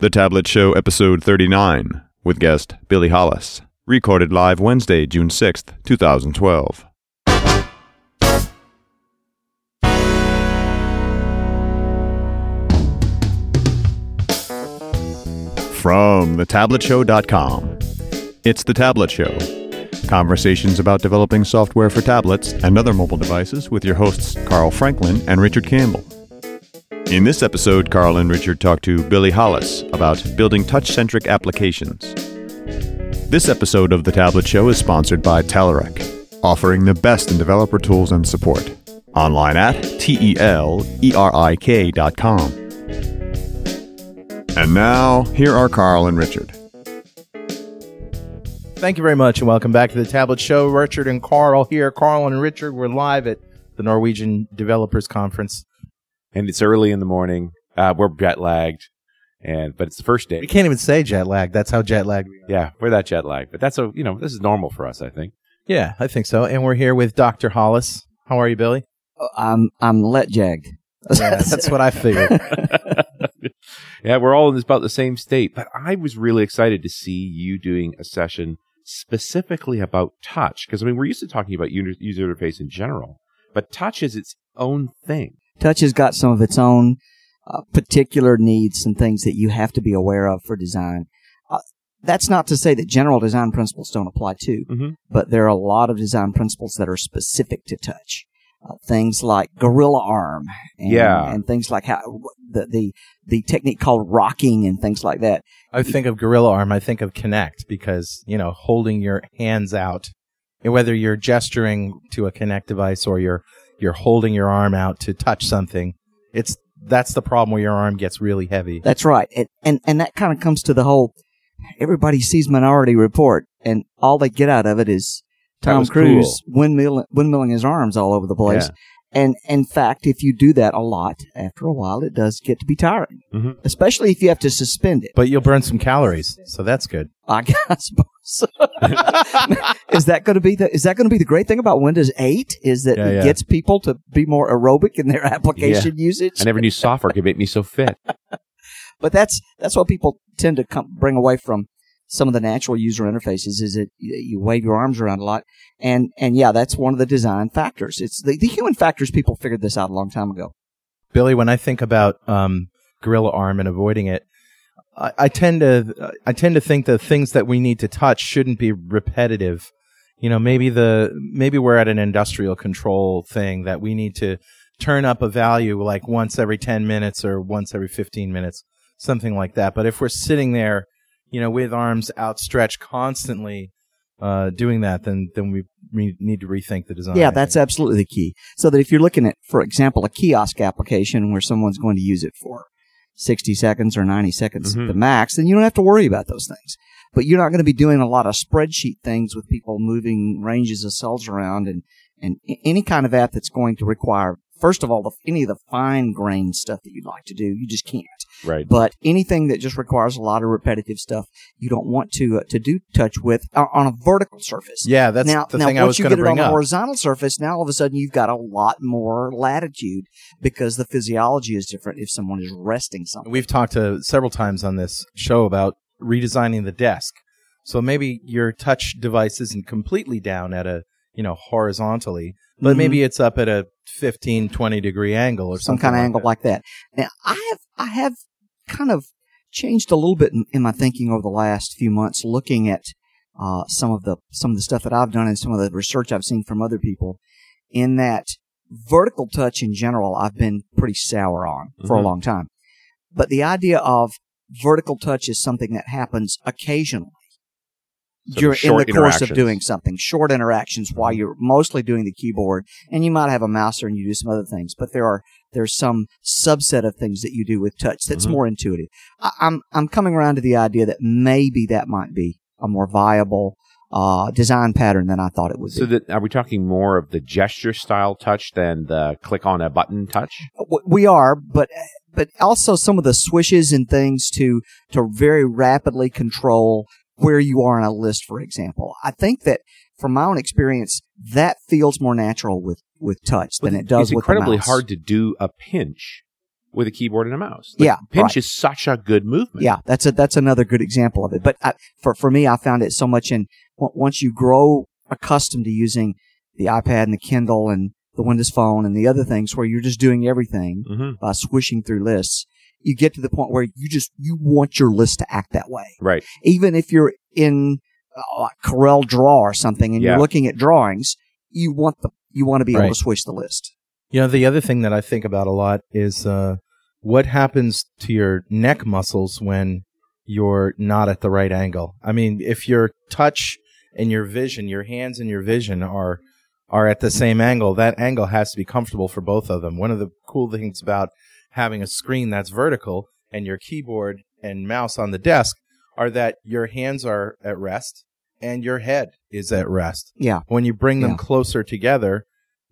The Tablet Show, Episode 39, with guest Billy Hollis. Recorded live Wednesday, June 6th, 2012. From thetabletshow.com. It's The Tablet Show. Conversations about developing software for tablets and other mobile devices with your hosts Carl Franklin and Richard Campbell. In this episode, Carl and Richard talk to Billy Hollis about building touch centric applications. This episode of The Tablet Show is sponsored by Telerik, offering the best in developer tools and support. Online at T E L E R I K dot com. And now, here are Carl and Richard. Thank you very much, and welcome back to the Tablet Show. Richard and Carl here. Carl and Richard, we're live at the Norwegian Developers Conference. And it's early in the morning. Uh, we're jet lagged, and but it's the first day. We can't even say jet lag. That's how jet lagged we are. Yeah, we're that jet lagged, but that's a you know this is normal for us, I think. Yeah, I think so. And we're here with Dr. Hollis. How are you, Billy? Oh, I'm I'm let jagged. Yeah, that's what I figured. yeah, we're all in about the same state. But I was really excited to see you doing a session specifically about touch because I mean we're used to talking about user user interface in general, but touch is its own thing. Touch has got some of its own uh, particular needs and things that you have to be aware of for design. Uh, that's not to say that general design principles don't apply too, Mhm. but there are a lot of design principles that are specific to touch. Uh, things like gorilla arm, and, Yeah. and things like how the, the the technique called rocking and things like that. I think of Gorilla Arm, I think of Kinect because, you know, holding your hands out, and whether you're gesturing to a Kinect device or you're you're holding your arm out to touch something, it's that's the problem where your arm gets really heavy. That's right. And, and, and that kind of comes to the whole, everybody sees Minority Report and all they get out of it is Tom was Cruise windmill, windmilling his arms all over the place. Yeah. And in fact, if you do that a lot, after a while, it does get to be tiring, Mhm. especially if you have to suspend it. But you'll burn some calories, so that's good. I guess. is that going to be the is that going to be the great thing about Windows 8 is that Yeah, it yeah. gets people to be more aerobic in their application usage? I never knew software could make me so fit. but that's that's what people tend to come, bring away from some of the natural user interfaces is that you wave your arms around a lot and and yeah that's one of the design factors it's the, the human factors people figured this out a long time ago Billy, when I think about um, Gorilla Arm and avoiding it, I, I tend to I tend to think the things that we need to touch shouldn't be repetitive. You know, maybe the maybe we're at an industrial control thing that we need to turn up a value like once every ten minutes or once every fifteen minutes, something like that. But if we're sitting there, you know, with arms outstretched constantly, uh, doing that, then then we, we need to rethink the design. yeah that's absolutely the key so that if you're looking at for example a kiosk application where someone's going to use it for 60 seconds or 90 seconds Mhm. at the max then you don't have to worry about those things but you're not going to be doing a lot of spreadsheet things with people moving ranges of cells around and and any kind of app that's going to require first of all the, any of the fine grained stuff that you'd like to do you just can't Right. but anything that just requires a lot of repetitive stuff you don't want to uh, to do touch with uh, on a vertical surface Yeah, that's now, the now thing I was you going to get it on a horizontal surface, now all of a sudden you've got a lot more latitude because the physiology is different if someone is resting something. We've talked to several times on this show about redesigning the desk. So maybe your touch device isn't completely down at a, you know, horizontally, but Mhm. maybe it's up at a 15, 20 degree angle or some kind of like angle that. like that. Now, I have I have kind of changed a little bit in, in my thinking over the last few months, looking at uh, some of the some of the stuff that I've done and some of the research I've seen from other people. In that vertical touch in general, I've been pretty sour on for a Mhm. long time, but the idea of vertical touch is something that happens occasionally. So During, in the course of doing something, short interactions while you're mostly doing the keyboard, and you might have a mouse and you do some other things, but there are there's some subset of things that you do with touch that's Mhm. more intuitive. I, I'm I'm coming around to the idea that maybe that might be a more viable uh, design pattern than I thought it would So be. that are we talking more of the gesture style touch than the click on a button touch? We are, but but also some of the swishes and things to to very rapidly control where you are on a list, for example. I think that from my own experience, that feels more natural with with touch than it does it's with the mouse. It's incredibly hard to do a pinch with a keyboard and a mouse. Like, Yeah, pinch right. is such a good movement. Yeah, that's a that's another good example of it. But I, for for me, I found it so much in on- once you grow accustomed to using the iPad and the Kindle and the Windows Phone and the other things where you're just doing everything hmm by swishing through lists. You get to the point where you just you want your list to act that way. Right. Even if you're in uh, like Corel Draw or something and Yeah. you're looking at drawings, you want the you want to be able to switch the list. You know, the other thing that I think about a lot is uh, what happens to your neck muscles when you're not at the right angle. I mean, if your touch and your vision, your hands and your vision are are at the same angle, that angle has to be comfortable for both of them. One of the cool things about having a screen that's vertical and your keyboard and mouse on the desk are that your hands are at rest and your head is at rest Yeah. when you bring them Yeah. closer together,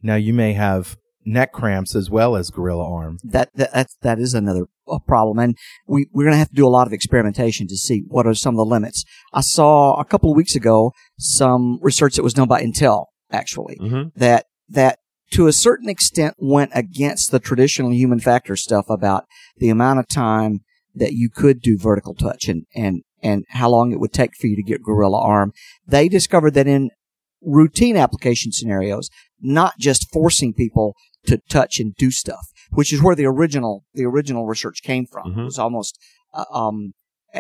now you may have neck cramps as well as gorilla arm. that that that's, that is another problem, and we we're going to have to do a lot of experimentation to see what are some of the limits. I saw a couple of weeks ago some research that was done by Intel actually hmm that that to a certain extent went against the traditional human factor stuff about the amount of time that you could do vertical touch and and and how long it would take for you to get gorilla arm. They discovered that in routine application scenarios, not just forcing people to touch and do stuff, which is where the original the original research came from. Mhm. It was almost uh, um,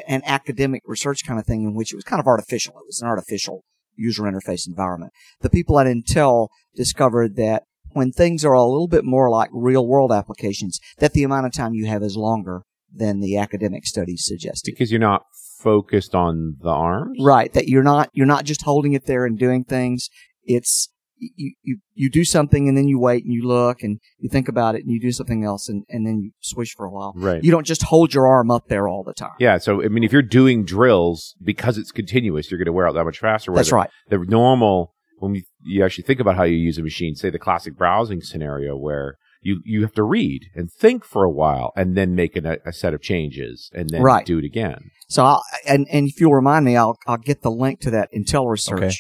an academic research kind of thing in which it was kind of artificial. It was an artificial user interface environment. The people at Intel discovered that when things are a little bit more like real world applications, that the amount of time you have is longer than the academic studies suggested. Because you're not focused on the arms. Right. That you're not, you're not just holding it there and doing things. It's, you, you, you do something and then you wait and you look and you think about it and you do something else and, and then you switch for a while. Right. You don't just hold your arm up there all the time. yeah. So I mean, if you're doing drills because it's continuous, you're going to wear out that much faster. That's right. The normal when we, you actually think about how you use a machine, say the classic browsing scenario where you you have to read and think for a while and then make an, a set of changes and then Right. do it again. So, I'll, and and if you'll remind me, I'll I'll get the link to that Intel research Okay.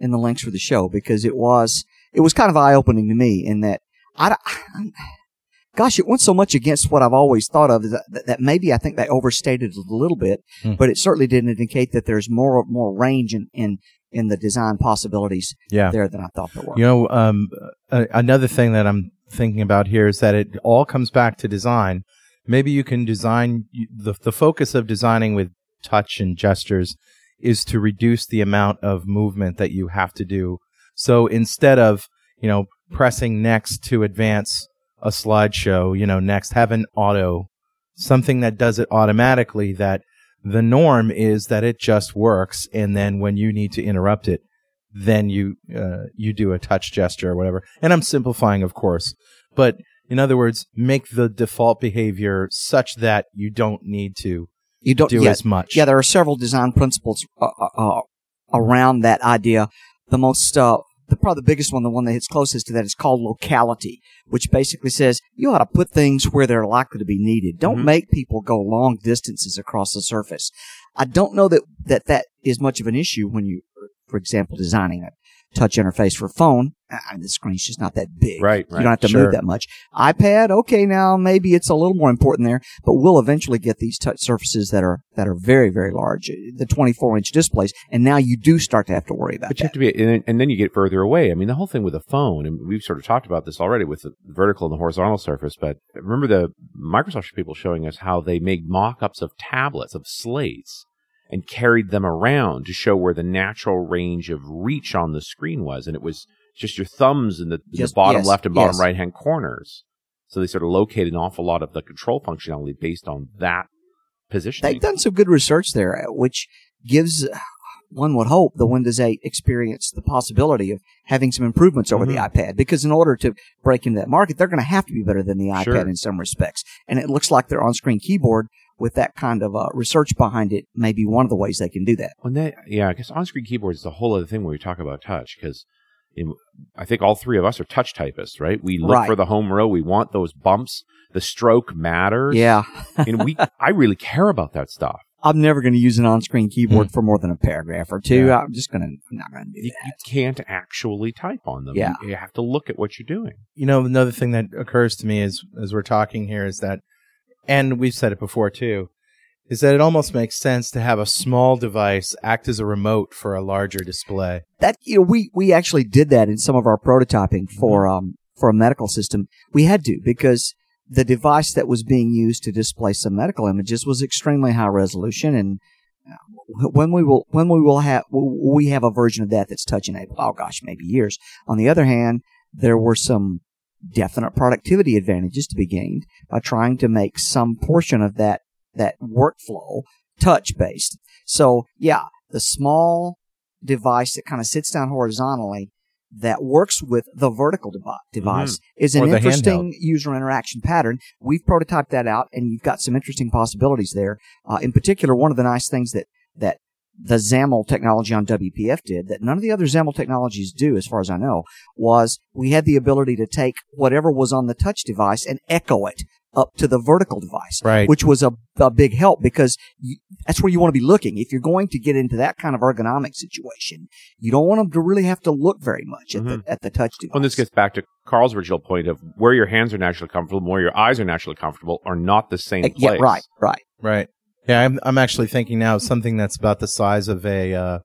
in the links for the show because it was it was kind of eye opening to me in that I, gosh, it went so much against what I've always thought of that, that, that maybe I think they overstated it a little bit, Hmm. but it certainly didn't indicate that there's more more range in in, in the design possibilities Yeah. there than I thought there were. You know, um, uh, another thing that I'm thinking about here is that it all comes back to design. Maybe you can design the the focus of designing with touch and gestures is to reduce the amount of movement that you have to do. So instead of you know pressing next to advance a slideshow, you know next have an auto something that does it automatically. That the norm is that it just works, and then when you need to interrupt it, then you uh, you do a touch gesture or whatever. And I'm simplifying, of course, but in other words, make the default behavior such that you don't need to you don't do yeah, as much. Yeah, there are several design principles uh, uh, uh, around that idea. The most, uh, the probably the biggest one, the one that hits closest to that, is called locality, which basically says you ought to put things where they're likely to be needed. Don't Mhm. make people go long distances across the surface. I don't know that that that is much of an issue when you, for example, designing a touch interface for phone. I mean, the screen's just not that big. Right, right. You don't have to Sure. move that much. iPad, okay, now maybe it's a little more important there, but we'll eventually get these touch surfaces that are that are very very large, uh, the 24 inch displays, and now you do start to have to worry about But you have to be, and then, and then you get further away. I mean, the whole thing with a phone, and we've sort of talked about this already with the vertical and the horizontal surface. But remember the Microsoft people showing us how they made mock-ups of tablets of slates and carried them around to show where the natural range of reach on the screen was, and it was just your thumbs in the, in Just- the bottom yes, left and bottom yes. right hand corners. So they sort of located an awful lot of the control functionality based on that positioning. They've done some good research there, uh, which gives uh, one would hope the Windows 8 experience the possibility of having some improvements over the Mhm. iPad. Because in order to break into that market, they're going to have to be better than the iPad Sure. in some respects. And it looks like their on-screen keyboard with that kind of uh, research behind it may be one of the ways they can do that. When they, yeah, I guess on-screen keyboards is a whole other thing when we talk about touch because I think all three of us are touch typists, right? We look Right. for the home row. We want those bumps. The stroke matters. Yeah. and we, I really care about that stuff. I'm never going to use an on-screen keyboard for more than a paragraph or two. Hmm. Yeah. I'm just going to, I'm not going to do You, that. you can't actually type on them. Yeah. You, you have to look at what you're doing. you know, another thing that occurs to me is as we're talking here is that and we've said it before too, is that it almost makes sense to have a small device act as a remote for a larger display. that you know we we actually did that in some of our prototyping for um for a medical system. We had to because the device that was being used to display some medical images was extremely high resolution and uh, when we will when we will have we have a version of that that's touch enabled oh gosh maybe years on the other hand there were some definite productivity advantages to be gained by trying to make some portion of that that workflow touch based so yeah the small device that kind of sits down horizontally that works with the vertical devi- device is an interesting user interaction pattern. We've prototyped that out, and you've got some interesting possibilities there. Uh, in particular, one of the nice things that that the XAML technology on WPF did that none of the other XAML technologies do, as far as I know, was we had the ability to take whatever was on the touch device and echo it up to the vertical device Right. which was a, a big help because you, that's where you want to be looking. If you're going to get into that kind of ergonomic situation, you don't want them to really have to look very much at the mm-hmm. at the touch device. And this gets back to Carl's original point of where your hands are naturally comfortable, where your eyes are naturally comfortable, are not the same place. yeah, right, right. Right. Yeah, I'm I'm actually thinking now of something that's about the size of a uh,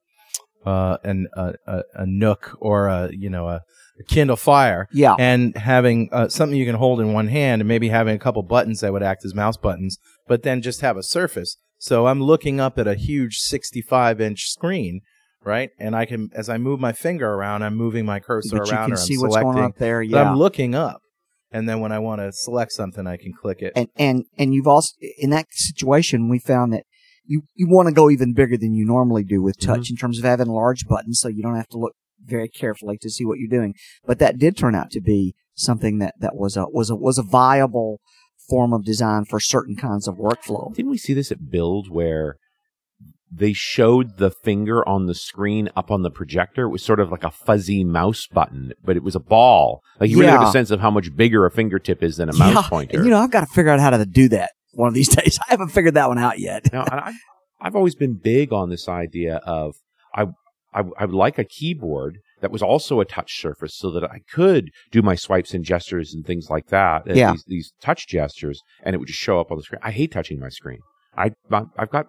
uh, an a, a, a Nook or a you know a, a Kindle Fire, Yeah, and having uh, something you can hold in one hand, and maybe having a couple buttons that would act as mouse buttons, but then just have a surface. So I'm looking up at a huge 65 inch screen, right? And I can, as I move my finger around, I'm moving my cursor but you around, can or see I'm what's selecting. going on up there. but Yeah, I'm looking up, and then when I want to select something, I can click it. and and and you've also in that situation we found that you you want to go even bigger than you normally do with touch Mm-hmm. in terms of having large buttons, so you don't have to look very carefully to see what you're doing. But that did turn out to be something that that was a was a was a viable form of design for certain kinds of workflow. Didn't we see this at Build where they showed the finger on the screen up on the projector? It was sort of like a fuzzy mouse button, but it was a ball. Like you really have a sense of how much bigger a fingertip is than a mouse Yeah, pointer. you know, I've got to figure out how to do that one of these days. I haven't figured that one out yet. Now, I, I've always been big on this idea of I, I, I would like a keyboard that was also a touch surface so that I could do my swipes and gestures and things like that. Yeah. These, these touch gestures, and it would just show up on the screen. I hate touching my screen. I, I've got,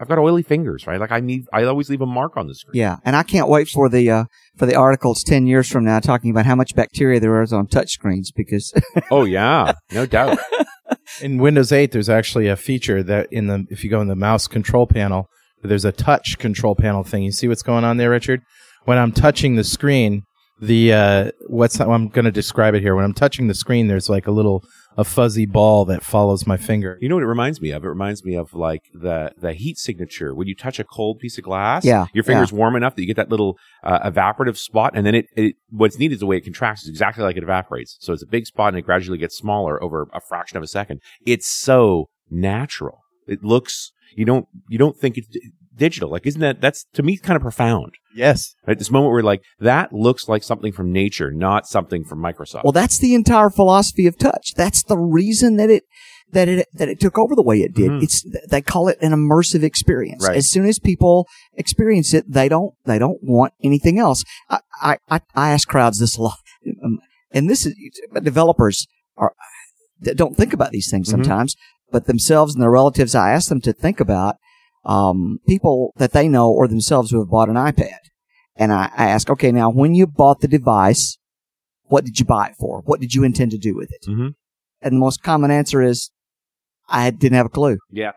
I've got oily fingers, right? Like I need, I always leave a mark on the screen. Yeah, and I can't wait for the uh, for the articles ten years from now talking about how much bacteria there is on touch screens because Oh yeah, no doubt. in Windows 8, there's actually a feature that in the if you go in the mouse control panel, there's a touch control panel thing. You see what's going on there, Richard? When I'm touching the screen, the uh, what's I'm going to describe it here. When I'm touching the screen, there's like a little a fuzzy ball that follows my finger. You know what it reminds me of? It reminds me of like the the heat signature when you touch a cold piece of glass. Yeah, your finger's warm enough that you get that little uh, evaporative spot, and then it, it what's neat is the way it contracts is exactly like it evaporates. So it's a big spot, and it gradually gets smaller over a fraction of a second. It's so natural. It looks you don't you don't think it's d- digital. Like isn't that that's to me kind of profound? Yes. Right, this moment where like that looks like something from nature, not something from Microsoft. well, that's the entire philosophy of touch. That's the reason that it that it that it took over the way it did. Mhm. It's they call it an immersive experience. Right. As soon as people experience it, they don't they don't want anything else. I I I, ask crowds this a lot, Um, and this is but developers are don't think about these things Mhm. sometimes, but themselves and their relatives. I ask them to think about um, people that they know or themselves who have bought an iPad, and I, I ask, okay, now when you bought the device, what did you buy it for? What did you intend to do with it? Mhm. And the most common answer is, I didn't have a clue. yeah,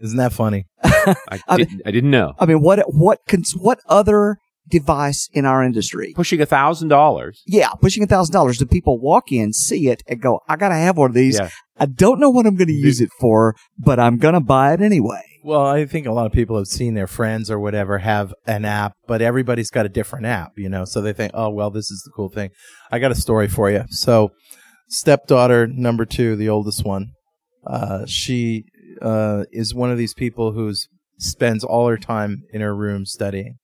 Isn't that funny? I, I didn't, I didn't know. I mean, what what cons- what other device in our industry? Pushing a thousand dollars. Yeah, pushing a thousand dollars. Do people walk in, see it, and go, "I gotta have one of these. Yeah. I don't know what I'm going to use it for, but I'm going to buy it anyway." Well, I think a lot of people have seen their friends or whatever have an app, but everybody's got a different app, you know. So they think, "Oh, well, this is the cool thing." I got a story for you. So, stepdaughter number two, the oldest one, uh, she uh, is one of these people who spends all her time in her room studying.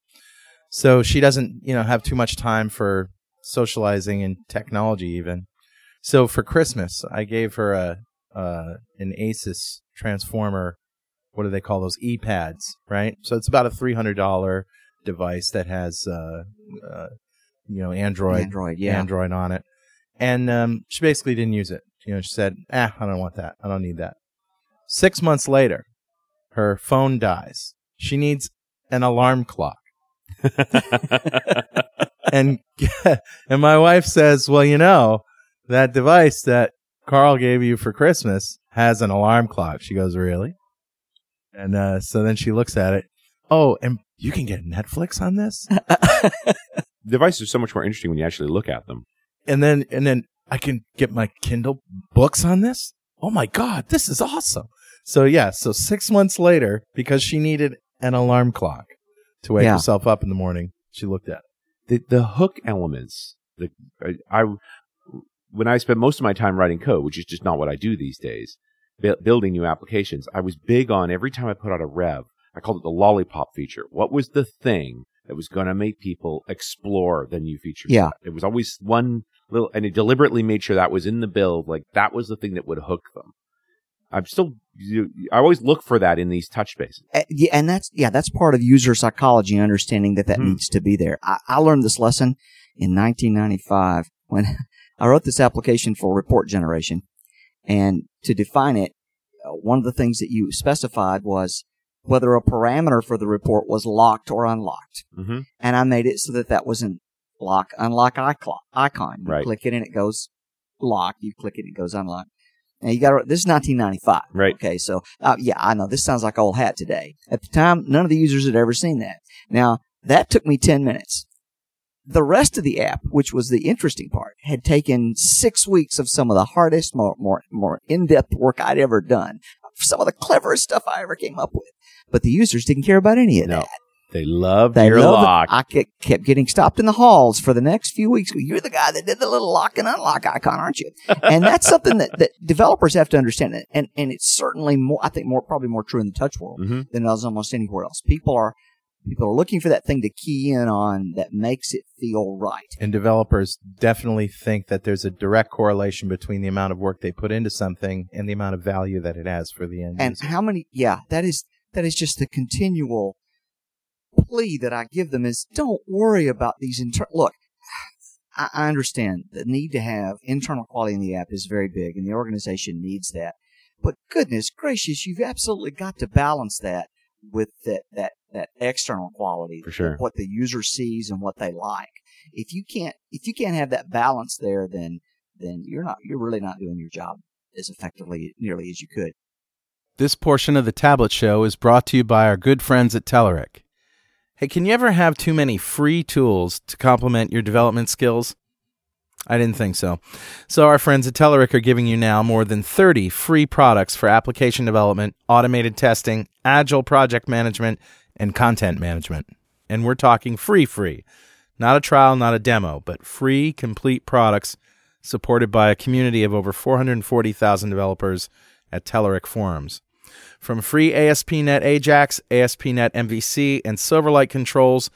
So she doesn't, you know, have too much time for socializing and technology even. So for Christmas, I gave her a uh, an Asus transformer. What do they call those Eee Pads? Right. So it's about a three hundred dollar device that has, uh, uh, you know, Android Android, yeah. Android on it, and um, she basically didn't use it. You know, she said, "Ah, I don't want that. I don't need that." Six months later, her phone dies. She needs an alarm clock. and and my wife says, "Well, you know, that device that Carl gave you for Christmas has an alarm clock." She goes, "Really?" And uh, so then she looks at it. Oh, and you can get Netflix on this. Devices are so much more interesting when you actually look at them. and then and then I can get my Kindle books on this. Oh my god, this is awesome. So yeah, so 6 months later because she needed an alarm clock to wake Yeah. herself up in the morning, she looked at it. the the hook elements. The I, I when I spent most of my time writing code, which is just not what I do these days, bu- building new applications. I was big on every time I put out a rev. I called it the lollipop feature. What was the thing that was going to make people explore the new feature? Yeah. it was always one little, and it deliberately made sure that was in the build. Like that was the thing that would hook them. I'm still, you, I always look for that in these touch bases. Uh, yeah, and that's yeah, that's part of user psychology, understanding that that Mhm. needs to be there. I, I learned this lesson in 1995 when I wrote this application for report generation, and to define it, uh, one of the things that you specified was whether a parameter for the report was locked or unlocked, Mm-hmm. and I made it so that that was an lock unlock icon. You Right. click it and it goes lock. You click it, it goes unlock. Now you got to. This is 1995. Right. Okay, so uh, yeah, I know this sounds like old hat today. At the time, none of the users had ever seen that. Now that took me ten minutes. The rest of the app, which was the interesting part, had taken six weeks of some of the hardest, more more more in depth work I'd ever done. Some of the cleverest stuff I ever came up with. But the users didn't care about any of No. that. They love They your loved it. lock. I kept getting stopped in the halls for the next few weeks. You're the guy that did the little lock and unlock icon, aren't you? and that's something that, that developers have to understand. And, and it's certainly more, I think more, probably more true in the touch world hmm than it is almost anywhere else. People are, people are looking for that thing to key in on that makes it feel right. And developers definitely think that there's a direct correlation between the amount of work they put into something and the amount of value that it has for the end And user. how many, yeah, that is, that is just the continual plea that I give them is don't worry about these internal, look, I, I understand the need to have internal quality in the app is very big and the organization needs that. But goodness gracious, you've absolutely got to balance that with that, that, that external quality. For sure. What the user sees and what they like. If you can't, if you can't have that balance there, then, then you're not, you're really not doing your job as effectively nearly as you could. This portion of the Tablet Show is brought to you by our good friends at Telerik. Hey, can you ever have too many free tools to complement your development skills? I didn't think so. So, our friends at Telerik are giving you now more than 30 free products for application development, automated testing, agile project management, and content management. And we're talking free, free. Not a trial, not a demo, but free, complete products supported by a community of over 440,000 developers at Telerik forums. From free ASP.NET Ajax, ASP.NET MVC, and Silverlight controls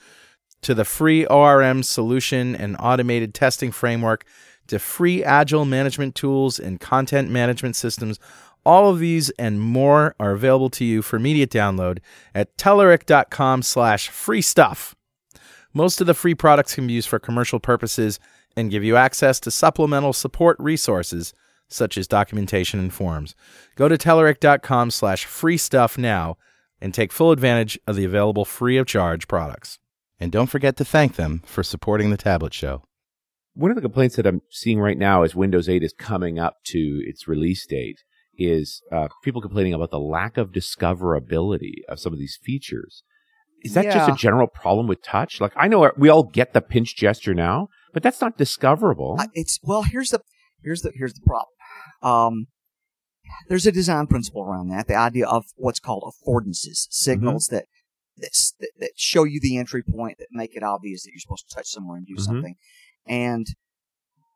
to the free ORM solution and automated testing framework to free agile management tools and content management systems, all of these and more are available to you for immediate download at Telerik.com slash free stuff. Most of the free products can be used for commercial purposes and give you access to supplemental support resources such as documentation and forms. Go to Telerik.com slash free stuff now and take full advantage of the available free of charge products. And don't forget to thank them for supporting the Tablet Show. One of the complaints that I'm seeing right now as Windows 8 is coming up to its release date is uh, people complaining about the lack of discoverability of some of these features. Is that just a general problem with touch? Like, I know we all get the pinch gesture now, but that's not discoverable. I- it's well here's the here's the here's the problem um there's a design principle around that the idea of what's called affordances signals that, that s- that that show you the entry point that make it obvious that you're supposed to touch somewhere and do Mhm. something and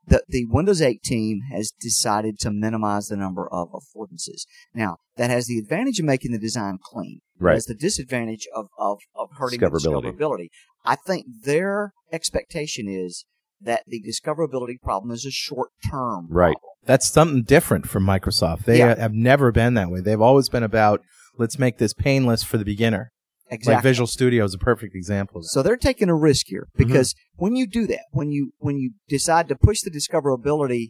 the the Windows 8 team has decided to minimize the number of affordances. Now, that has the advantage of making the design clean. It Right. has the disadvantage of, of, of hurting Discoverability. discoverability. I think their expectation is that the discoverability problem is a short term Right. problem. That's something different from Microsoft. They Yeah. have never been that way. They've always been about let's make this painless for the beginner. Like Visual Studio is a perfect example of that. So they're taking a risk here Mm-hmm. because when you do that, when you when you decide to push the discoverability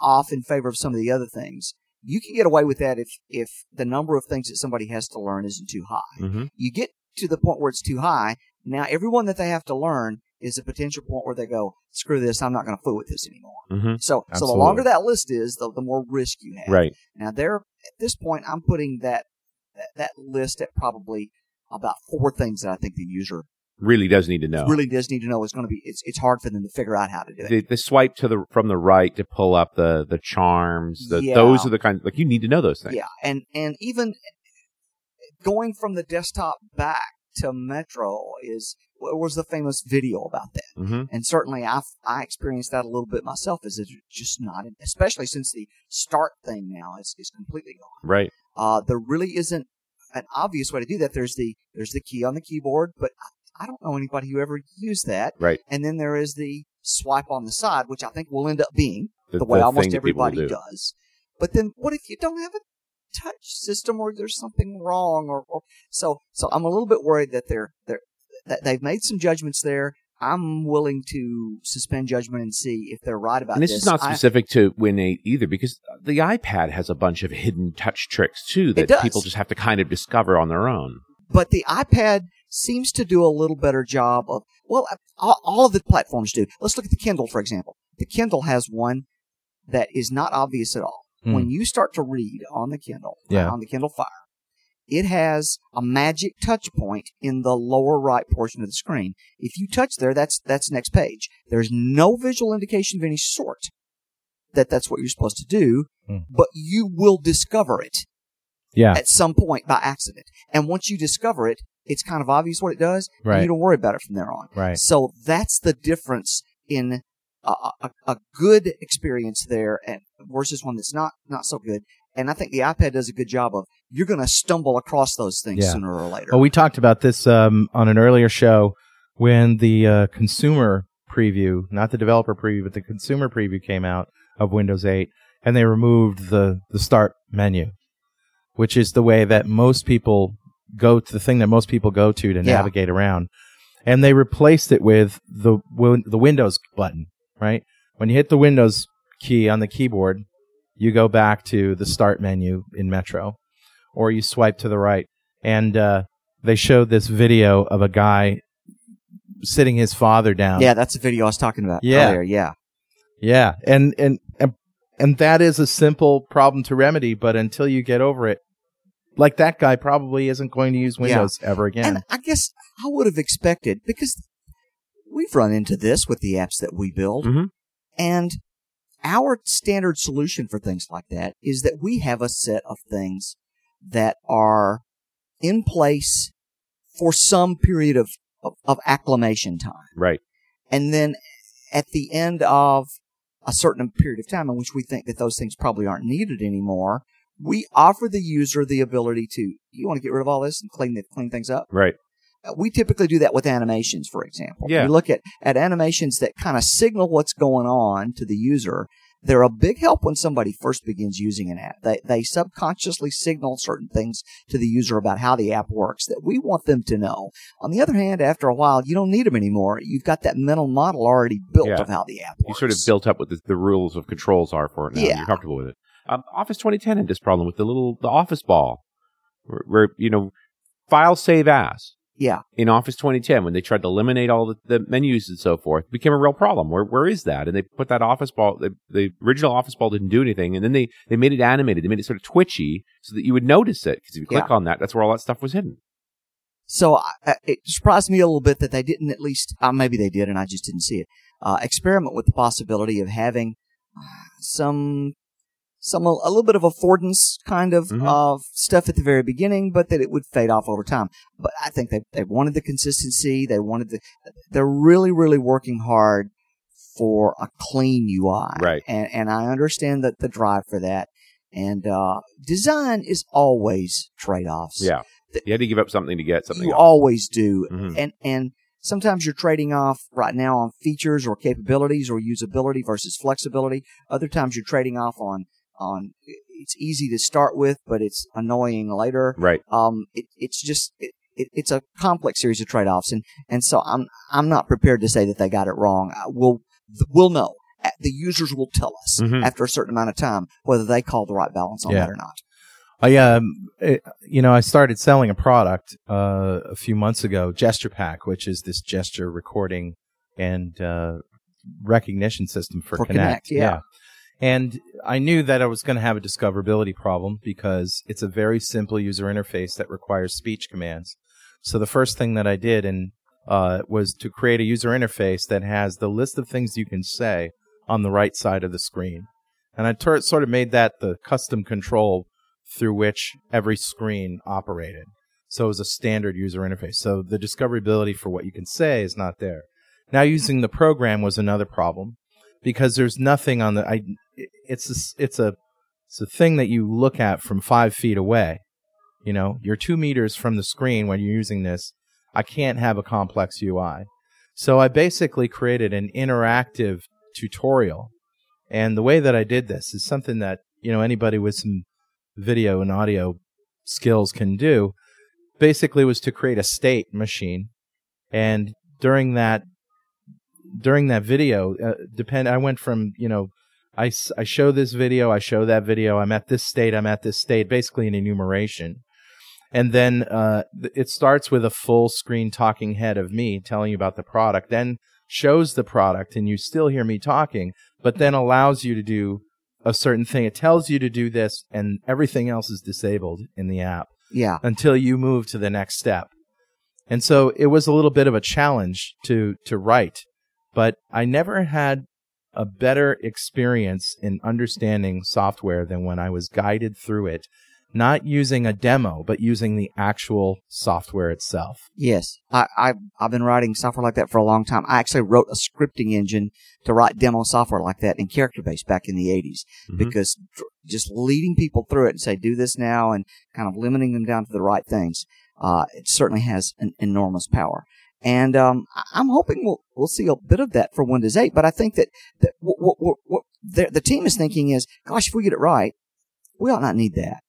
off in favor of some of the other things, You can get away with that if if the number of things that somebody has to learn isn't too high. Mm-hmm. You get to the point where it's too high. Now, everyone that they have to learn is a potential point where they go, "Screw this! I'm not going to fool with this anymore." Mm-hmm. So, so the longer that list is, the, the more risk you have. Right. Now, there at this point, I'm putting that, that that list at probably about four things that I think the user Really does need to know. really does need to know. Is going to be it's it's hard for them to figure out how to do it. the, the swipe to the from the right to pull up the the charms. The, Yeah. Those are the kind like you need to know those things. Yeah, and and even going from the desktop back to Metro is what was the famous video about that. Mm-hmm. And certainly, I I experienced that a little bit myself. Is it's just not, especially since the start thing now is is completely gone. Right. Uh, there really isn't an obvious way to do that. There's the there's the key on the keyboard, but I, don't know anybody who ever used that. Right. And then there is the swipe on the side, which I think will end up being The, the way the almost thing that people will everybody do. does. But then, what if you don't have a touch system, or there's something wrong, or, or so? So I'm a little bit worried that they're they're that they've made some judgments there. I'm willing to suspend judgment and see if they're right about And this is not I- specific to Win 8 either, because the iPad has a bunch of hidden touch tricks too that people just have to kind of discover on their own. but the iPad seems to do a little better job of well, all, all of the platforms do. Let's look at the Kindle for example. The Kindle has one that is not obvious at all. Hmm. When you start to read on the Kindle, Yeah. on the Kindle Fire, it has a magic touch point in the lower right portion of the screen. If you touch there, that's that's next page. There's no visual indication of any sort that that's what you're supposed to do, Hmm. but you will discover it Yeah. at some point by accident. And once you discover it, it's kind of obvious what it does. and Right. you don't worry about it from there on. Right. So that's the difference in a, a, a good experience there and versus one that's not not so good. And I think the iPad does a good job of you're going to stumble across those things Yeah. sooner or later. Well, we talked about this um, on an earlier show when the uh, consumer preview, not the developer preview, but the consumer preview came out of Windows 8, and they removed the the start menu, which is the way that most people go to the thing that most people go to to Yeah. navigate around, and they replaced it with the the Windows button. Right when you hit the Windows key on the keyboard, you go back to the start menu in Metro, or you swipe to the right and uh, they showed this video of a guy sitting his father down. yeah, that's the video I was talking about Yeah. earlier. Yeah. yeah, and and and and that is a simple problem to remedy, but until you get over it, like that guy probably isn't going to use Windows ever again. And I guess I would have expected because we've run into this with the apps that we build. Mhm. And our standard solution for things like that is that we have a set of things that are in place for some period of, of, of acclimation time. Right. And then at the end of a certain period of time in which we think that those things probably aren't needed anymore, we offer the user the ability to, you want to get rid of all this and clean, the, clean things up? Right. Uh, we typically do that with animations, for example. Yeah. We look at, at animations that kind of signal what's going on to the user. They're a big help when somebody first begins using an app. They, they subconsciously signal certain things to the user about how the app works that we want them to know. On the other hand, after a while, you don't need them anymore. You've got that mental model already built Yeah. of how the app You sort of built up what the, the rules of controls are for it now. Yeah. You're comfortable with it. Um, Office 2010 had this problem with the little the Office ball, where, where you know, file save as Yeah. in Office 2010 when they tried to eliminate all the, the menus and so forth became a real problem. Where where is that? And they put that Office ball. The, the original Office ball didn't do anything, and then they they made it animated. They made it sort of twitchy so that you would notice it because if you click on that, that's where all that stuff was hidden. So I- it surprised me a little bit that they didn't at least, uh, maybe they did and I just didn't see it, uh, experiment with the possibility of having uh, some, some, a little bit of affordance kind of, Mhm. of stuff at the very beginning, but that it would fade off over time. But I think they, they wanted the consistency. They wanted the, they're really, really working hard for a clean UI. Right. And, and I understand that the drive for that. And, uh, design is always trade-offs Yeah, you had to give up something to get something you else. always do Mhm. and and sometimes you're trading off right now on features or capabilities or usability versus flexibility other times you're trading off on on it's easy to start with but it's annoying later right. um it, it's just it, it, it's a complex series of trade-offs and and so i'm i'm not prepared to say that they got it wrong we'll we'll know the users will tell us Mhm. after a certain amount of time whether they call the right balance on Yeah. that or not. I um, it, you know, I started selling a product uh, a few months ago, GesturePak, which is this gesture recording and uh, recognition system for, For Kinect. Kinect, yeah. And I knew that I was going to have a discoverability problem because it's a very simple user interface that requires speech commands. So the first thing that I did and uh, was to create a user interface that has the list of things you can say on the right side of the screen. And I sort of made that the custom control through which every screen operated. So it was a standard user interface. So the discoverability for what you can say is not there. Now using the program was another problem because there's nothing on the. I it's a, it's a it's a thing that you look at from five feet away. You know, you're two meters from the screen when you're using this. I can't have a complex UI. So I basically created an interactive tutorial. And the way that I did this is something that, you know, anybody with some video and audio skills can do. Basically was to create a state machine. And during that during that video, uh, depend I went from, you know, I, I show this video, I show that video, I'm at this state, I'm at this state, basically an enumeration. And then uh, it starts with a full screen talking head of me telling you about the product, then shows the product, and you still hear me talking, but then allows you to do a certain thing. It tells you to do this, and everything else is disabled in the app Yeah. until you move to the next step. And so it was a little bit of a challenge to to write, but I never had a better experience in understanding software than when I was guided through it, not using a demo, but using the actual software itself. Yes, I, I I've been writing software like that for a long time. I actually wrote a scripting engine to write demo software like that in character base back in the 80s Mhm. because just leading people through it and say do this now and kind of limiting them down to the right things, uh, it certainly has an enormous power. And um, I'm hoping we'll we'll see a bit of that for Windows 8. But I think that, that what, what, what, the, team is thinking is, gosh, if we get it right, we ought not need that.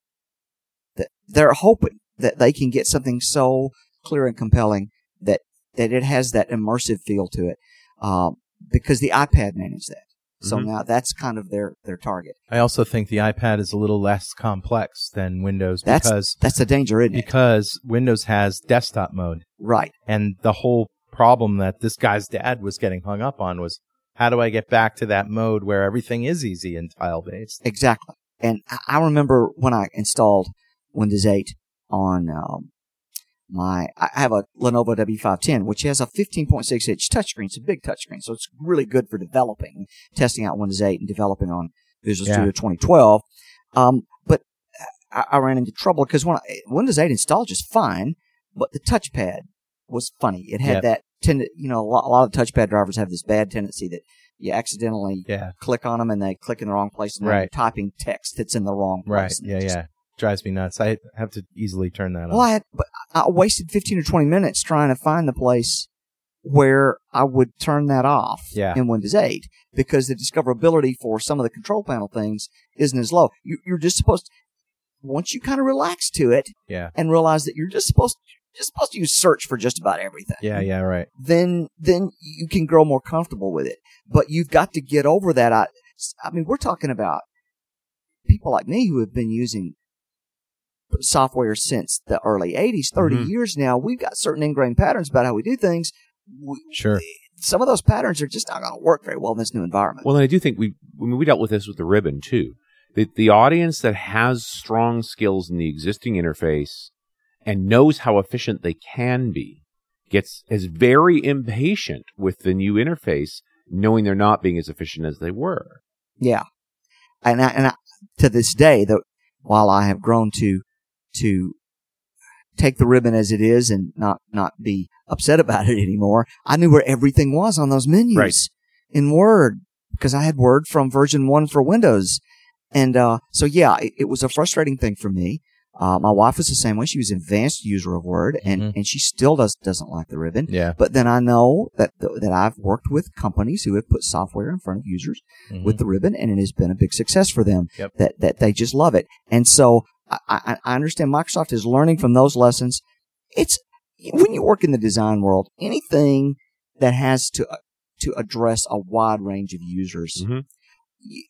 That they're hoping that they can get something so clear and compelling that that it has that immersive feel to it, um, because the iPad manages that. So Mhm. now that's kind of their their target. I also think the iPad is a little less complex than Windows That's because that's the danger, isn't it? because Windows has desktop mode. Right. And the whole problem that this guy's dad was getting hung up on was how do I get back to that mode where everything is easy and tile based? Exactly. And I- I remember when I installed Windows 8 on um, my, I have a Lenovo W510, which has a 15.6 inch touchscreen. It's a big touchscreen, so it's really good for developing, testing out Windows 8 and developing on Visual Yeah. Studio 2012. Um, but I, I ran into trouble because when I, Windows 8 installed just fine, but the touchpad was funny. It had Yep. that tend, you know, a lot, a lot of touchpad drivers have this bad tendency that you accidentally Yeah. click on them and they click in the wrong place and Right. you're typing text that's in the wrong Right. place. it Yeah, just- yeah. Drives me nuts. I have to easily turn that off. Well, on. I had, I wasted 15 or 20 minutes trying to find the place where I would turn that off Yeah. in Windows 8 because the discoverability for some of the control panel things isn't as low. You, you're just supposed to, once you kind of relax to it Yeah. and realize that you're just supposed just supposed to use search for just about everything. Yeah, yeah, right. then then you can grow more comfortable with it. But you've got to get over that. I, I mean, we're talking about people like me who have been using software since the early 80s, 30 Mhm. years now. We've got certain ingrained patterns about how we do things. We, Sure. some of those patterns are just not going to work very well in this new environment. Well, and I do think we I mean, we dealt with this with the ribbon too. The, the audience that has strong skills in the existing interface and knows how efficient they can be gets is very impatient with the new interface, knowing they're not being as efficient as they were. Yeah, and I, and I, to this day, though, while I have grown to to take the ribbon as it is and not not be upset about it anymore, I knew where everything was on those menus Right. in Word because I had Word from version one for Windows, and uh, so yeah, it, it was a frustrating thing for me. Uh, my wife was the same way; she was an advanced user of Word, and Mhm. and she still does doesn't like the ribbon. Yeah. But then I know that that I've worked with companies who have put software in front of users Mhm. with the ribbon, and it has been a big success for them. Yep. That that they just love it, and so I, I, I understand Microsoft is learning from those lessons. It's when you work in the design world, anything that has to uh, to address a wide range of users. Mhm. Y-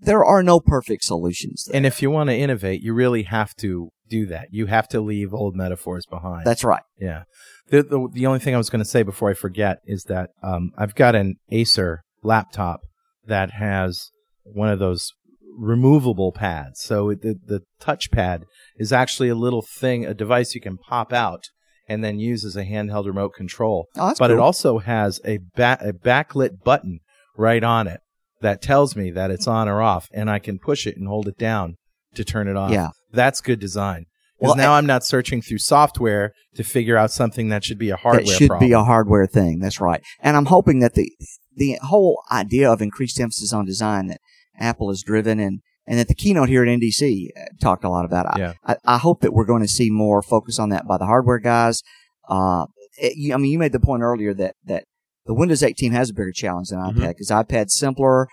There are no perfect solutions. there. And if you want to innovate, you really have to do that. You have to leave old metaphors behind. That's right. Yeah. The, the the only thing I was going to say before I forget is that um, I've got an Acer laptop that has one of those removable pads. So it- the the touchpad is actually a little thing, a device you can pop out and then use as a handheld remote control. Oh, but it also has a ba- a backlit button right on it that tells me that it's on or off, and I can push it and hold it down to turn it on. Yeah. That's good design. Because Well, now eh I'm not searching through software to figure out something that should be a hardware that should problem. be a hardware thing. That's right. And I'm hoping that the the whole idea of increased emphasis on design that Apple is driven and and that the keynote here at NDC uh, talked a lot about. I, Yeah. I, I hope that we're going to see more focus on that by the hardware guys. Uh, it- I mean, you made the point earlier that that the Windows 8 team has a bigger challenge than Mhm. iPad because iPad's simpler.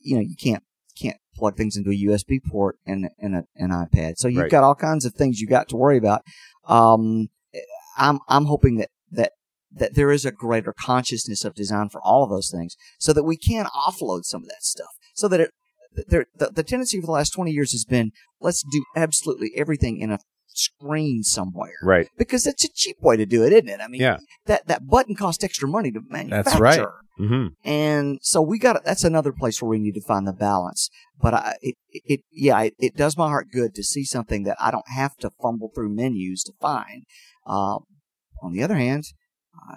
You know, you can't can't plug things into a USB port in in a, an iPad, so you've Right. got all kinds of things you've got to worry about. Um, I'm I'm hoping that that that there is a greater consciousness of design for all of those things, so that we can offload some of that stuff, so that it the, the tendency for the last 20 years has been let's do absolutely everything in a screen somewhere Right. because it's a cheap way to do it, isn't it? I mean, Yeah. that that button costs extra money to manufacture. That's right. hmm And so we got that's another place where we need to find the balance. But I, it, it, yeah, it, it does my heart good to see something that I don't have to fumble through menus to find. Uh, on the other hand, uh,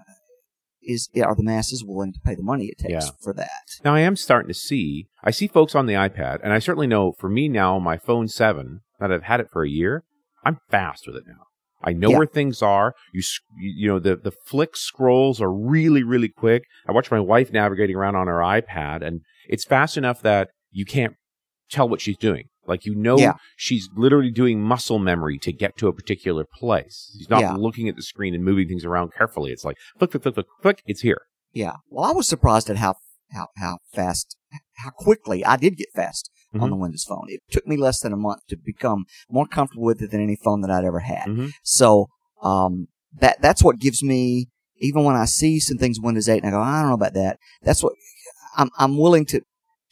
is are the masses willing to pay the money it takes Yeah. for that? Now I am starting to see. I see folks on the iPad, and I certainly know for me now, my phone seven that I've had it for a year, I'm fast with it now. I know Yeah. where things are. You you you know the the flick scrolls are really really quick. I watch my wife navigating around on her iPad, and it's fast enough that you can't tell what she's doing. Like you know, Yeah. she's literally doing muscle memory to get to a particular place. She's not Yeah. looking at the screen and moving things around carefully. It's like flick, flick, flick, flick, flick. It's here. Yeah. Well, I was surprised at how how how fast, how quickly I did get fast on Mhm. the Windows Phone. It took me less than a month to become more comfortable with it than any phone that I'd ever had. Mhm. So um, that that's what gives me even when I see some things Windows 8 and I go, I don't know about that. That's what I'm I'm willing to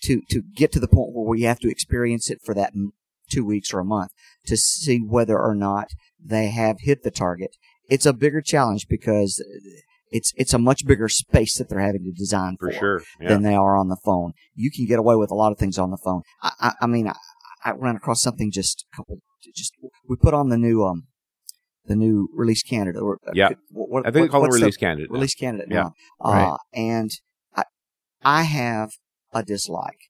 to to get to the point where we have to experience it for that two weeks or a month to see whether or not they have hit the target. It's a bigger challenge because it's it's a much bigger space that they're having to design For for, sure. Yeah. than they are on the phone. You can get away with a lot of things on the phone. I, I, I mean, I, I ran across something just a couple. Just we put on the new um the new release candidate. Or, uh, Yeah. what, what, I think they call it what's the release candidate. now. release candidate Yeah. now. Uh, Right. And I I have a dislike,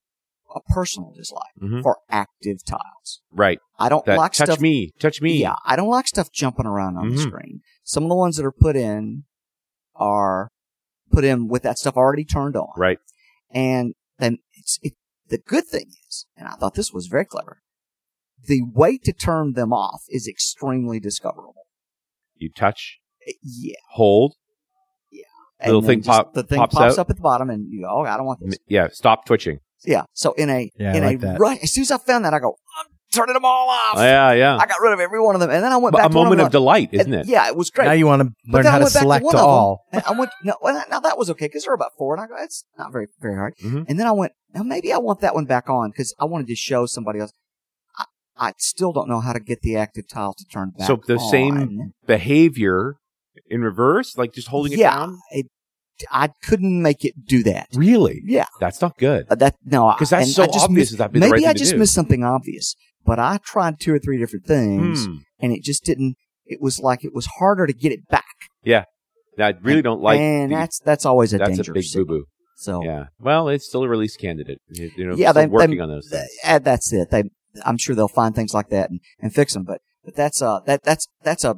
a personal dislike Mhm. for active tiles. Right. I don't That like touch stuff. me, touch me. Yeah, I don't like stuff jumping around on the Mhm. screen. Some of the ones that are put in are put in with that stuff already turned on. Right. And then it's, it, the good thing is, and I thought this was very clever, the way to turn them off is extremely discoverable. You touch, Uh, Yeah. hold. And Little thing pop- the thing pops pops up at the bottom and you go, oh, I don't want this. Yeah. Stop twitching. Yeah. So in a, Yeah, I in like a that. rush, as soon as I found that, I go, I'm turning them all off. Oh, yeah. Yeah. I got rid of every one of them. And then I went But back a to one moment them of delight, isn't it? Yeah, it was great. Now you want to But learn then how I to went back select one of all. and I went no, well, now that was okay because there were about four, and I go, it's not very very hard. Mhm. And then I went, now maybe I want that one back on because I wanted to show somebody else. I, I still don't know how to get the active tile to turn back. So the same on. Behavior in reverse, like just holding it yeah, down. it, I couldn't make it do that. Really? Yeah, That's not good. Uh, that no, Because that's so I just obvious. missed- that that'd be the maybe right I just missed something obvious, but I tried two or three different things, Hmm. and it just didn't. It was like it was harder to get it back, Yeah, I really don't like. and the- that's that's always a that's a big boo boo. So Yeah. Well, it's still a release candidate. You know, Yeah, still they- working they- on those Th- things. uh, that's it. They, I'm sure they'll find things like that and, and fix them. But but that's uh that that's that's a.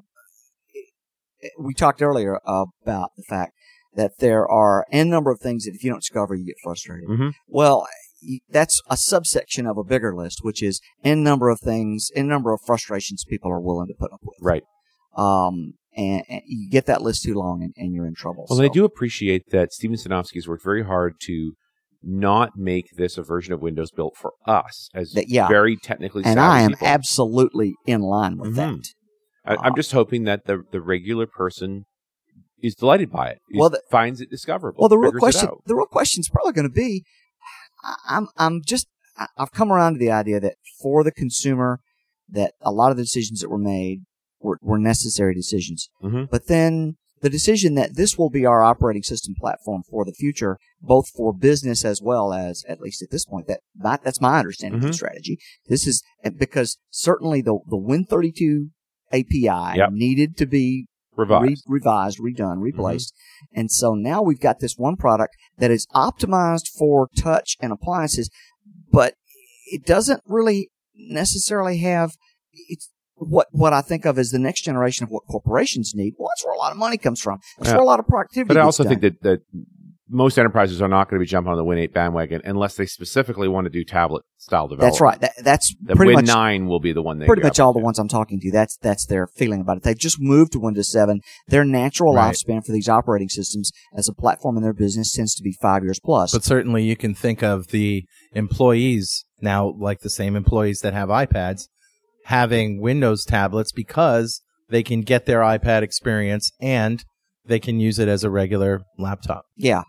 We talked earlier about the fact that there are n number of things that if you don't discover, you get frustrated. Mhm. Well, that's a subsection of a bigger list, which is n number of things, n number of frustrations people are willing to put up with. Right. Um, and, and you get that list too long, and, and you're in trouble. Well, so. I do appreciate that Steven Sinofsky has worked very hard to not make this a version of Windows built for us as That- yeah. very technically and I am people. absolutely in line with Mhm. that. I, I'm just hoping that the the regular person is delighted by it. Well, the- finds it discoverable. Well, the real question, the real question is probably going to be, I- I'm, I'm just, I've come around to the idea that for the consumer, that a lot of the decisions that were made were, were necessary decisions. Mhm. But then the decision that this will be our operating system platform for the future, both for business as well as, at least at this point, that my, that's my understanding of Mhm. the strategy. This is because certainly the the Win32 API Yep. needed to be revised. re- revised, redone, mm-hmm. replaced. And so now we've got this one product that is optimized for touch and appliances, but it doesn't really necessarily have it's what what I think of as the next generation of what corporations need. Well, that's where a lot of money comes from. That's Yeah. where a lot of productivity. But I also done. think that, that most enterprises are not going to be jumping on the Win 8 bandwagon unless they specifically want to do tablet style development. that's right. That, that's The pretty Win much 9 will be the one they pretty much all the ones I'm talking to. That's that's their feeling about it. They've just moved to Windows 7. Their natural Right. lifespan for these operating systems as a platform in their business tends to be five years plus. But certainly you can think of the employees now, like the same employees that have iPads, having Windows tablets because they can get their iPad experience and they can use it as a regular laptop. Yeah.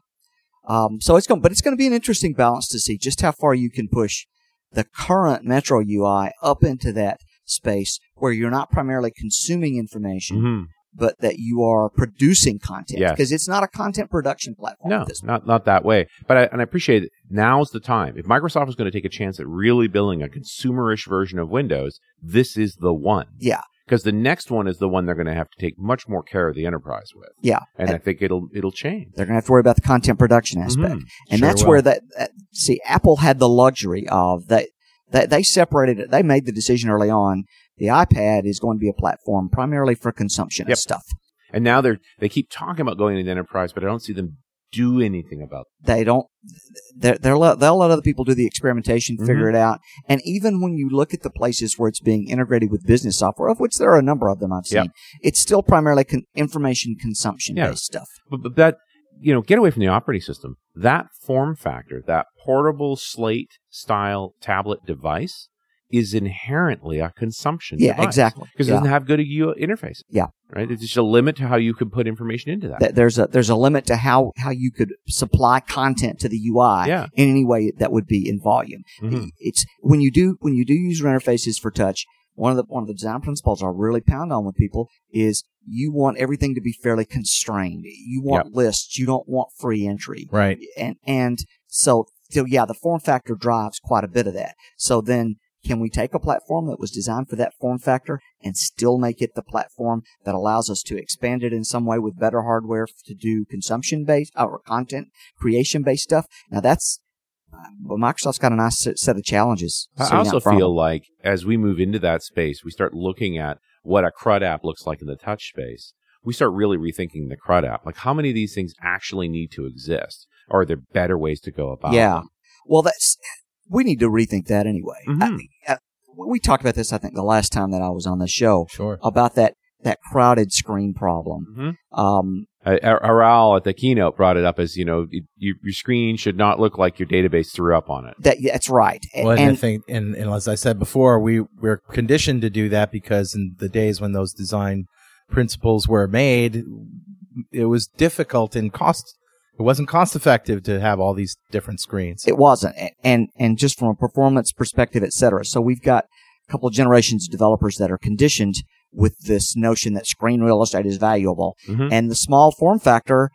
Um, so it's going, but it's going to be an interesting balance to see just how far you can push the current Metro UI up into that space where you're not primarily consuming information, Mhm. but that you are producing content. Yes. Because it's not a content production platform. No, at this not not that way. But I, and I appreciate it. Now's the time. If Microsoft is going to take a chance at really building a consumerish version of Windows, this is the one. Yeah. Because the next one is the one they're going to have to take much more care of the enterprise with. Yeah. And I think it'll it'll change. They're going to have to worry about the content production aspect. Mhm. And Sure that's will. where that, that, see, Apple had the luxury of that, that they separated it. They made the decision early on. The iPad is going to be a platform primarily for consumption Yep. of stuff. And now they're they keep talking about going into the enterprise, but I don't see them do anything about. they don't they're, they're let, they'll let other people do the experimentation Mm-hmm. figure it out and even when you look at the places where it's being integrated with business software of which there are a number of them i've seen Yep. it's still primarily con- information consumption Yeah. based stuff But, but that you know, get away from the operating system. That form factor, that portable slate style tablet device, is inherently a consumption. yeah device. exactly because it doesn't have good UI interface. Yeah. right. It's just a limit to how you can put information into that. There's a there's a limit to how how you could supply content to the UI Yeah. in any way that would be in volume. Mhm. It's when you do when you do user interfaces for touch. One of the one of the design principles I really pound on with people is you want everything to be fairly constrained. You want lists. You don't want free entry. Right. and and so so yeah, the form factor drives quite a bit of that. So then, can we take a platform that was designed for that form factor and still make it the platform that allows us to expand it in some way with better hardware to do consumption based or content creation based stuff? Now that's well, Microsoft's got a nice set- of challenges. I also out front of feel like as we move into that space, we start looking at what a CRUD app looks like in the touch space. We start really rethinking the CRUD app. Like how many of these things actually need to exist? Or are there better ways to go about Yeah. them? Well, that's we need to rethink that anyway. Mhm. I- I- we talked about this, I think, the last time that I was on the show Sure. about that that crowded screen problem. Mhm. Um, Aral at the keynote brought it up as, you know, you, you, your screen should not look like your database threw up on it. that that's right. Well, and, I and think, and, and as I said before, we we're conditioned to do that because in the days when those design principles were made, it was difficult and cost. It wasn't cost effective to have all these different screens. it wasn't, and and just from a performance perspective, et cetera. So we've got a couple of generations of developers that are conditioned with this notion that screen real estate is valuable, Mhm. and the small form factor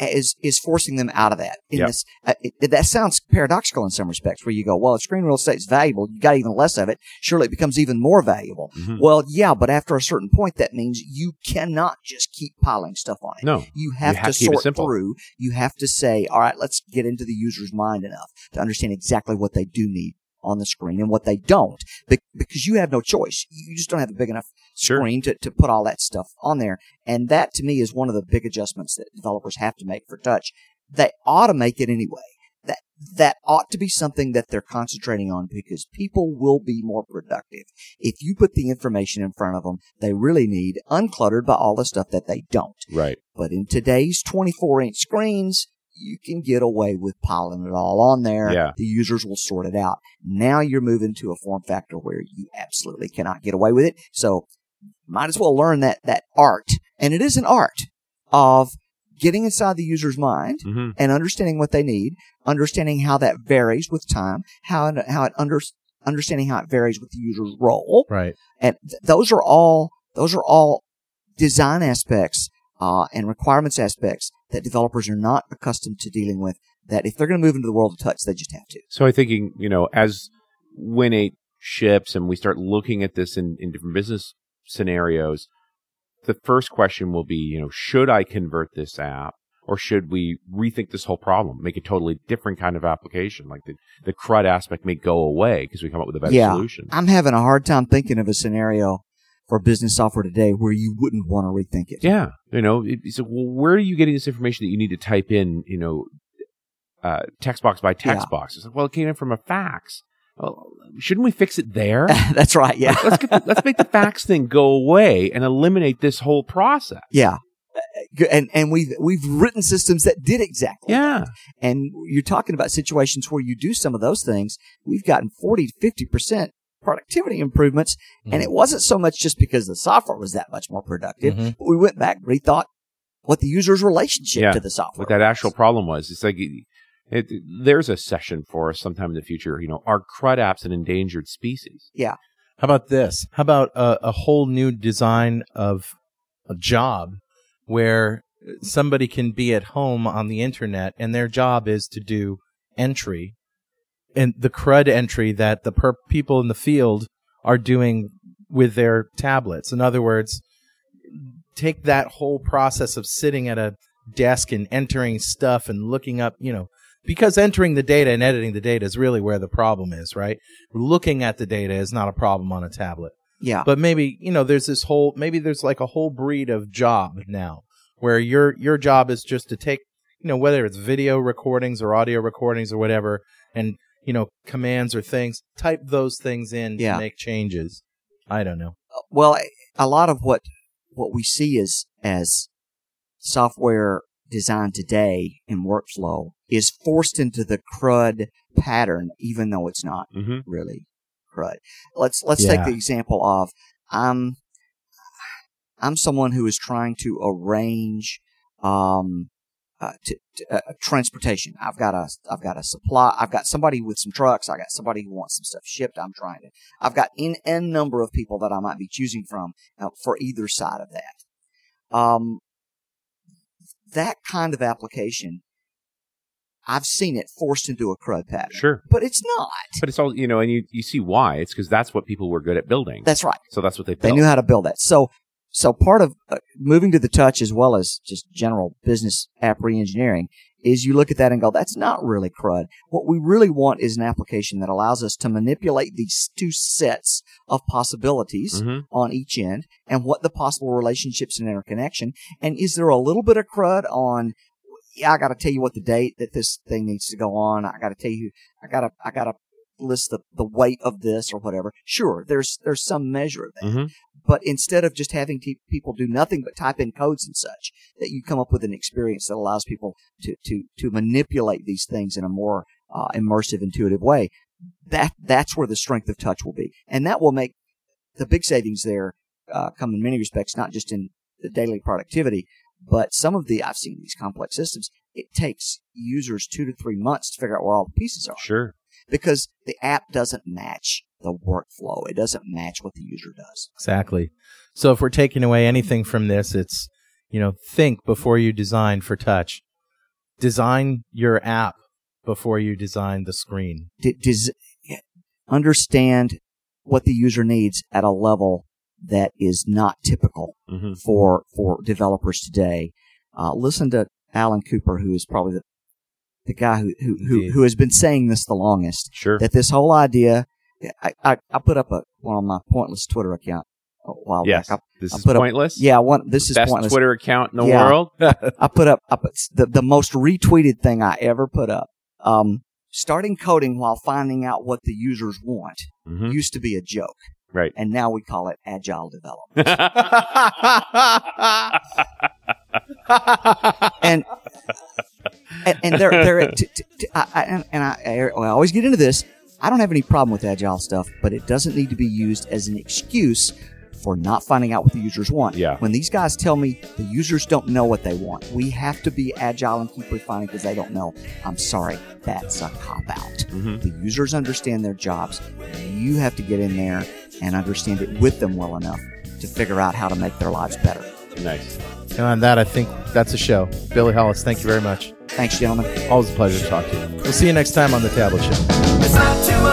is is forcing them out of that. In Yep. this, uh, it, that sounds paradoxical in some respects, where you go, well, if screen real estate is valuable, you got even less of it. Surely it becomes even more valuable. Mhm. Well, yeah, but after a certain point, that means you cannot just keep piling stuff on it. No. You have, have to to sort through. You have to say, all right, let's get into the user's mind enough to understand exactly what they do need on the screen and what they don't, because you have no choice. You just don't have a big enough Sure. screen to, to put all that stuff on there. And that to me is one of the big adjustments that developers have to make for touch. They ought to make it anyway. That, that ought to be something that they're concentrating on because people will be more productive if you put the information in front of them they really need uncluttered by all the stuff that they don't. Right. But in today's 24 inch screens, you can get away with piling it all on there. Yeah. The users will sort it out. Now you're moving to a form factor where you absolutely cannot get away with it. So might as well learn that, that art. And it is an art of getting inside the user's mind hmm and understanding what they need, understanding how that varies with time, how it, how it under, understanding how it varies with the user's role, Right. and th- those are all those are all design aspects uh, and requirements aspects that developers are not accustomed to dealing with. That if they're going to move into the world of touch, they just have to. So I'm thinking, you know, as Win 8 ships and we start looking at this in, in different business scenarios, the first question will be, you know, should I convert this app or should we rethink this whole problem, make a totally different kind of application? Like the, the CRUD aspect may go away because we come up with a better Yeah. solution. I'm having a hard time thinking of a scenario for business software today where you wouldn't want to rethink it. Yeah. You know, so well, where are you getting this information that you need to type in, you know, uh, text box by text Yeah. box? It's like, well, it came in from a fax. Well, shouldn't we fix it there? That's right. Yeah. let's get the, let's make the fax thing go away and eliminate this whole process. Yeah. Uh. And and we've we've written systems that did exactly. Yeah. And you're talking about situations where you do some of those things. We've gotten 40 to 50 percent productivity improvements, and it wasn't so much just because the software was that much more productive. Mhm. But we went back, and rethought what the user's relationship Yeah. to the software. What that was. actual problem was. It's like it, it, there's a session for us sometime in the future. You know, are CRUD apps an endangered species? Yeah. How about this? How about a, a whole new design of a job where somebody can be at home on the internet and their job is to do entry and the CRUD entry that the per- people in the field are doing with their tablets. In other words, take that whole process of sitting at a desk and entering stuff and looking up, you know, because entering the data and editing the data is really where the problem is, right? Looking at the data is not a problem on a tablet. Yeah. But maybe, you know, there's this whole maybe there's like a whole breed of job now where your your job is just to take, you know, whether it's video recordings or audio recordings or whatever and, you know, commands or things, type those things in Yeah. to make changes. I don't know. well, a lot of what what we see is as software design today in workflow is forced into the CRUD pattern, even though it's not Mm-hmm. really CRUD. Let's let's Yeah. take the example of I'm I'm someone who is trying to arrange um, uh, to, to, uh, transportation. I've got a I've got a supply. I've got somebody with some trucks. I got somebody who wants some stuff shipped. I'm trying to. I've got n n number of people that I might be choosing from uh, for either side of that. Um, that kind of application, I've seen it forced into a CRUD pattern. Sure. but it's not. But it's all, you know, and you, you see why. It's because that's what people were good at building. That's right. so that's what they built. They knew how to build that. So, so part of uh, moving to the touch as well as just general business app re-engineering is you look at that and go, that's not really CRUD. What we really want is an application that allows us to manipulate these two sets of possibilities Mhm. on each end and what the possible relationships and interconnection. And is there a little bit of CRUD on, yeah, I got to tell you what the date that this thing needs to go on. I got to tell you, I got to, I got to list the, the weight of this or whatever. Sure, there's, there's some measure of that Mhm. but instead of just having te- people do nothing but type in codes and such, that you come up with an experience that allows people to to to manipulate these things in a more uh, immersive, intuitive way. That that's where the strength of touch will be, and that will make the big savings there uh, come in many respects, not just in the daily productivity, but some of the I've seen these complex systems. It takes users two to three months to figure out where all the pieces are Sure. Because the app doesn't match the workflow. It doesn't match what the user does. Exactly. So if we're taking away anything from this, it's, you know, think before you design for touch. Design your app before you design the screen. d- des- understand what the user needs at a level that is not typical hmm for for developers today. Uh, listen to Alan Cooper, who is probably the the guy who who, who who has been saying this the longest. Sure. That this whole idea, I I, I put up a one on my pointless Twitter account a while yes. back. I, this I'll is put up- pointless. yeah, one this is Best pointless. Twitter account in the Yeah. world. I put up, I put the the most retweeted thing I ever put up. Um, starting coding while finding out what the users want Mhm. used to be a joke, Right. and now we call it agile development. and and, and there there t- t- t- I, I, and, and I, I always get into this. I don't have any problem with agile stuff, but it doesn't need to be used as an excuse for not finding out what the users want. Yeah. When these guys tell me the users don't know what they want, we have to be agile and keep refining because they don't know. I'm sorry, that's a cop out. Mhm. The users understand their jobs. You have to get in there and understand it with them well enough to figure out how to make their lives better. Nice. And on that, I think that's a show. Billy Hollis, thank you very much. Thanks, gentlemen. Always a pleasure to talk to you. We'll see you next time on the Tablet Show.